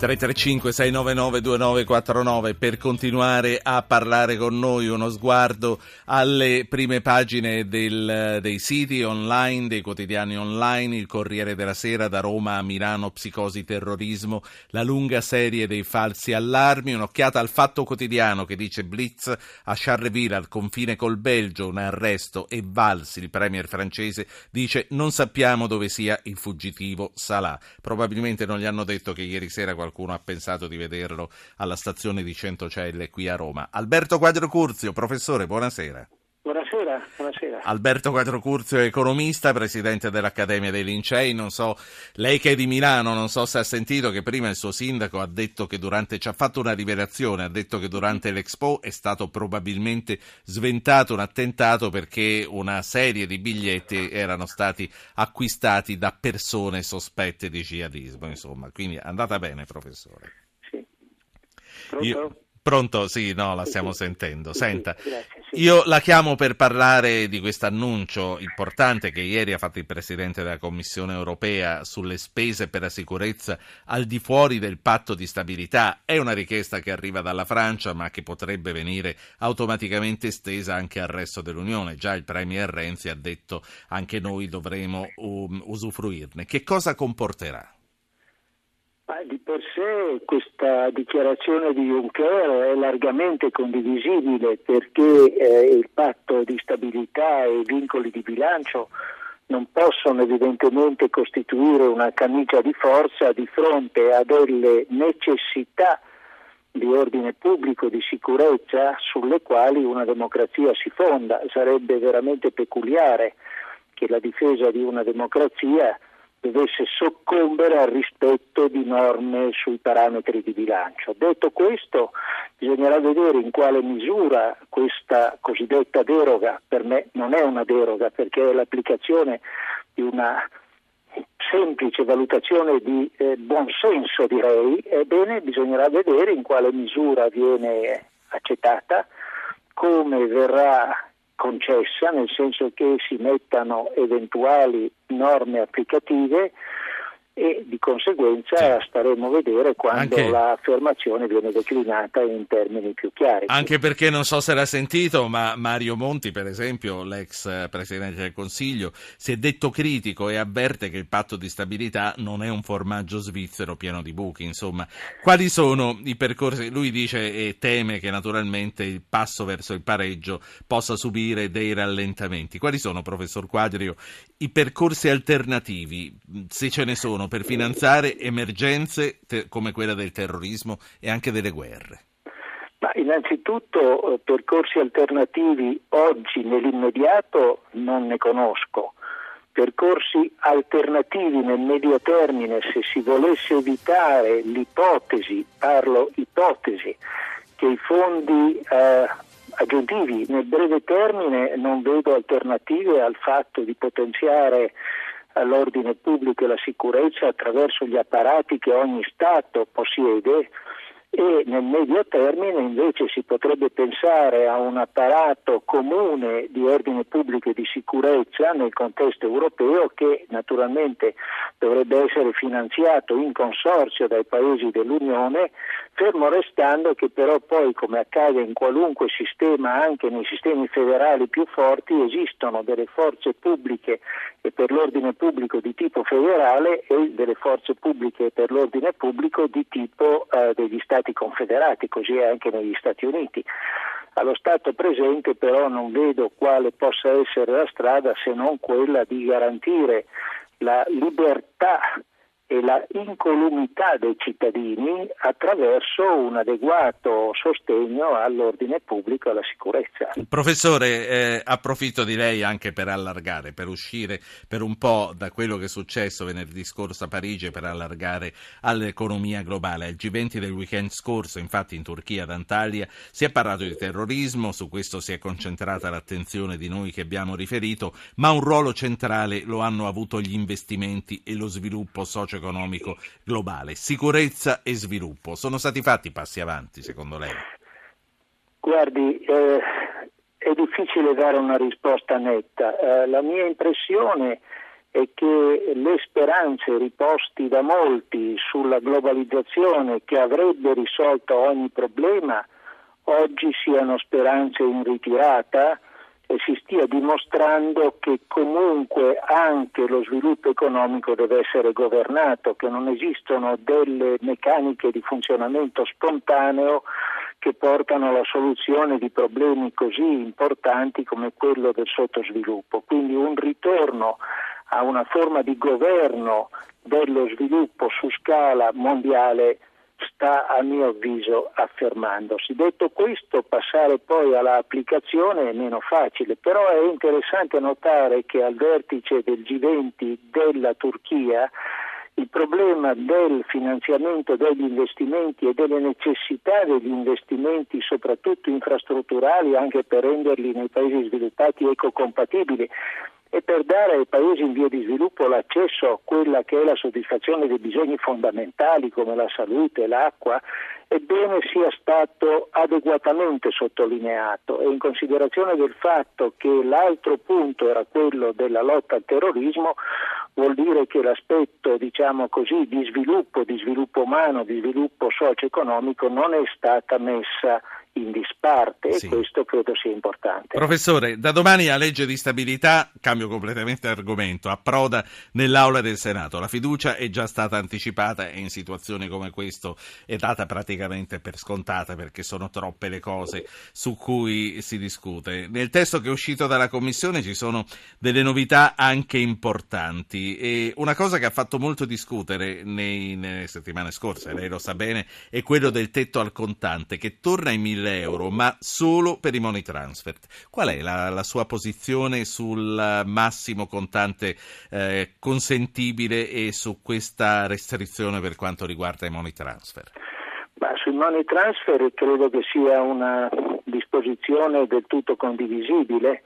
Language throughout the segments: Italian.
335 699 2949 per continuare a parlare con noi, uno sguardo alle prime pagine del, dei siti online, dei quotidiani online, il Corriere della Sera da Roma a Milano, psicosi, terrorismo, la lunga serie dei falsi allarmi, un'occhiata al fatto quotidiano che dice Blitz a Charleville al confine col Belgio, un arresto e Valsi, il premier francese, dice non sappiamo dove sia il fuggitivo Salah. Probabilmente non gli hanno detto che ieri sera qualcuno qualcuno ha pensato di vederlo alla stazione di Centocelle qui a Roma. Alberto Quadro Curzio, professore, buonasera. Buonasera, buonasera. Alberto Quattrocurzio, economista, presidente dell'Accademia dei Lincei. Non so, lei che è di Milano, non so se ha sentito che prima il suo sindaco ha detto che durante, ci ha fatto una rivelazione, ha detto che durante l'Expo è stato probabilmente sventato un attentato perché una serie di biglietti erano stati acquistati da persone sospette di jihadismo. Insomma, quindi è andata bene, professore. Sì. Pronto? Io, Pronto? Sì, no, la stiamo sentendo. Senta, Grazie, sì. io la chiamo per parlare di questo annuncio importante che ieri ha fatto il Presidente della Commissione europea sulle spese per la sicurezza al di fuori del patto di stabilità. È una richiesta che arriva dalla Francia, ma che potrebbe venire automaticamente estesa anche al resto dell'Unione. Già il Premier Renzi ha detto anche noi dovremo um, usufruirne. Che cosa comporterà? Ma sé questa dichiarazione di Juncker è largamente condivisibile perché eh, il patto di stabilità e i vincoli di bilancio non possono evidentemente costituire una camicia di forza di fronte a delle necessità di ordine pubblico, di sicurezza sulle quali una democrazia si fonda. Sarebbe veramente peculiare che la difesa di una democrazia dovesse soccombere al rispetto di norme sui parametri di bilancio. Detto questo, bisognerà vedere in quale misura questa cosiddetta deroga, per me non è una deroga perché è l'applicazione di una semplice valutazione di eh, buonsenso direi, ebbene bisognerà vedere in quale misura viene accettata, come verrà concessa, nel senso che si mettano eventuali norme applicative e di conseguenza staremo a vedere quando Anche- l'affermazione viene declinata in termini più chiari. Anche perché non so se l'ha sentito, ma Mario Monti, per esempio, l'ex eh, Presidente del Consiglio, si è detto critico e avverte che il patto di stabilità non è un formaggio svizzero pieno di buchi. Insomma, quali sono i percorsi? Lui dice e teme che naturalmente il passo verso il pareggio possa subire dei rallentamenti. Quali sono, professor Quadrio, i percorsi alternativi, se ce ne sono, per finanziare emergenze te- come quella del terrorismo e anche delle guerre? Ma innanzitutto eh, percorsi alternativi oggi nell'immediato non ne conosco. Percorsi alternativi nel medio termine se si volesse evitare l'ipotesi, parlo ipotesi, che i fondi eh, aggiuntivi nel breve termine non vedo alternative al fatto di potenziare all'ordine pubblico e la sicurezza attraverso gli apparati che ogni Stato possiede e nel medio termine invece si potrebbe pensare a un apparato comune di ordine pubblico e di sicurezza nel contesto europeo che naturalmente dovrebbe essere finanziato in consorzio dai paesi dell'Unione, fermo restando che però poi come accade in qualunque sistema, anche nei sistemi federali più forti, esistono delle forze pubbliche e per l'ordine pubblico di tipo federale e delle forze pubbliche per l'ordine pubblico di tipo eh, degli Stati confederati, così è anche negli Stati Uniti. Allo stato presente però non vedo quale possa essere la strada se non quella di garantire la libertà e la incolumità dei cittadini attraverso un adeguato sostegno all'ordine pubblico e alla sicurezza. Professore, eh, approfitto di lei anche per allargare, per uscire per un po' da quello che è successo venerdì scorso a Parigi e per allargare all'economia globale. Al G20 del weekend scorso, infatti in Turchia, ad Antalya, si è parlato di terrorismo, su questo si è concentrata l'attenzione di noi che abbiamo riferito, ma un ruolo centrale lo hanno avuto gli investimenti e lo sviluppo socio economico globale. Sicurezza e sviluppo. Sono stati fatti passi avanti, secondo lei? Guardi, eh, è difficile dare una risposta netta. Eh, la mia impressione è che le speranze riposte da molti sulla globalizzazione che avrebbe risolto ogni problema oggi siano speranze in ritirata si stia dimostrando che comunque anche lo sviluppo economico deve essere governato, che non esistono delle meccaniche di funzionamento spontaneo che portano alla soluzione di problemi così importanti come quello del sottosviluppo. Quindi un ritorno a una forma di governo dello sviluppo su scala mondiale sta a mio avviso affermandosi. Detto questo, passare poi all'applicazione è meno facile, però è interessante notare che al vertice del G20 della Turchia il problema del finanziamento degli investimenti e delle necessità degli investimenti, soprattutto infrastrutturali, anche per renderli nei paesi sviluppati ecocompatibili, e per dare ai paesi in via di sviluppo l'accesso a quella che è la soddisfazione dei bisogni fondamentali come la salute, l'acqua, ebbene sia stato adeguatamente sottolineato e in considerazione del fatto che l'altro punto era quello della lotta al terrorismo, vuol dire che l'aspetto diciamo così, di sviluppo, di sviluppo umano, di sviluppo socio-economico non è stata messa in disparte sì. e questo credo sia importante. Professore, da domani la legge di stabilità, cambio completamente argomento, approda nell'Aula del Senato. La fiducia è già stata anticipata e in situazioni come questo è data praticamente per scontata perché sono troppe le cose su cui si discute. Nel testo che è uscito dalla Commissione ci sono delle novità anche importanti e una cosa che ha fatto molto discutere nei, nelle settimane scorse, lei lo sa bene, è quello del tetto al contante che torna ai 1000 euro, ma solo per i money transfer. Qual è la, la sua posizione sul massimo contante eh, consentibile e su questa restrizione per quanto riguarda i money transfer? Ma sui money transfer credo che sia una disposizione del tutto condivisibile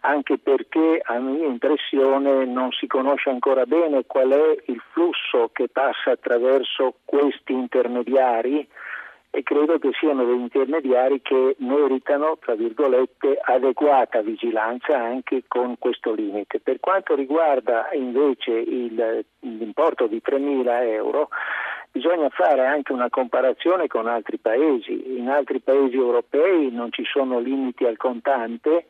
anche perché a mia impressione non si conosce ancora bene qual è il flusso che passa attraverso questi intermediari e credo che siano degli intermediari che meritano, tra virgolette, adeguata vigilanza anche con questo limite. Per quanto riguarda invece il, l'importo di 3.000 euro, bisogna fare anche una comparazione con altri paesi. In altri paesi europei non ci sono limiti al contante,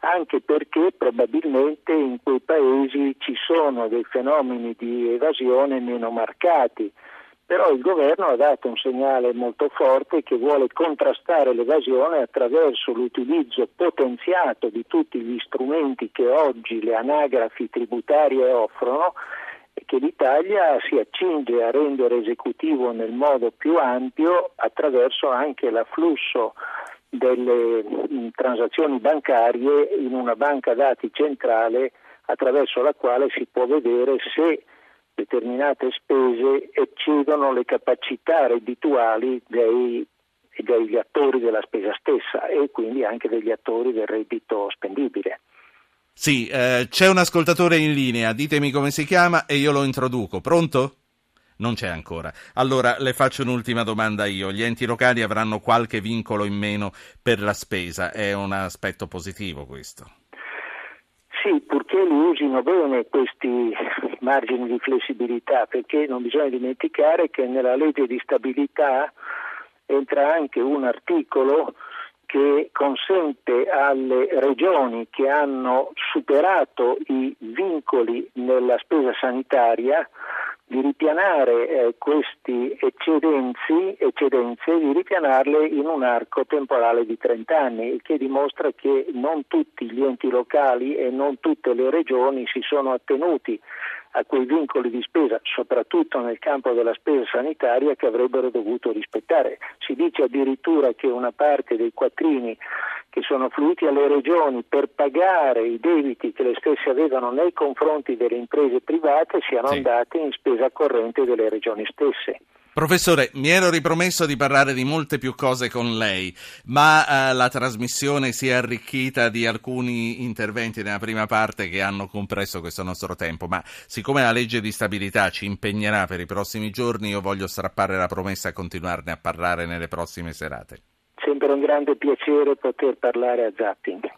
anche perché probabilmente in quei paesi ci sono dei fenomeni di evasione meno marcati però il governo ha dato un segnale molto forte che vuole contrastare l'evasione attraverso l'utilizzo potenziato di tutti gli strumenti che oggi le anagrafi tributarie offrono e che l'Italia si accinge a rendere esecutivo nel modo più ampio attraverso anche l'afflusso delle mm, transazioni bancarie in una banca dati centrale attraverso la quale si può vedere se determinate spese eccedono le capacità reddituali dei, degli attori della spesa stessa e quindi anche degli attori del reddito spendibile. Sì, eh, c'è un ascoltatore in linea, ditemi come si chiama e io lo introduco. Pronto? Non c'è ancora. Allora le faccio un'ultima domanda io. Gli enti locali avranno qualche vincolo in meno per la spesa, è un aspetto positivo questo? Sì, purché li usino bene questi margini di flessibilità, perché non bisogna dimenticare che nella legge di stabilità entra anche un articolo che consente alle regioni che hanno superato i vincoli nella spesa sanitaria di ripianare eh, eccedenzi, eccedenze, di ripianarle in un arco temporale di 30 anni, il che dimostra che non tutti gli enti locali e non tutte le regioni si sono attenuti a quei vincoli di spesa, soprattutto nel campo della spesa sanitaria, che avrebbero dovuto rispettare. Si dice addirittura che una parte dei quattrini che sono fluiti alle regioni per pagare i debiti che le stesse avevano nei confronti delle imprese private siano sì. andati in spesa corrente delle regioni stesse. Professore, mi ero ripromesso di parlare di molte più cose con lei, ma eh, la trasmissione si è arricchita di alcuni interventi nella prima parte che hanno compresso questo nostro tempo, ma siccome la legge di stabilità ci impegnerà per i prossimi giorni, io voglio strappare la promessa a continuarne a parlare nelle prossime serate. Sempre un grande piacere poter parlare a Zapping.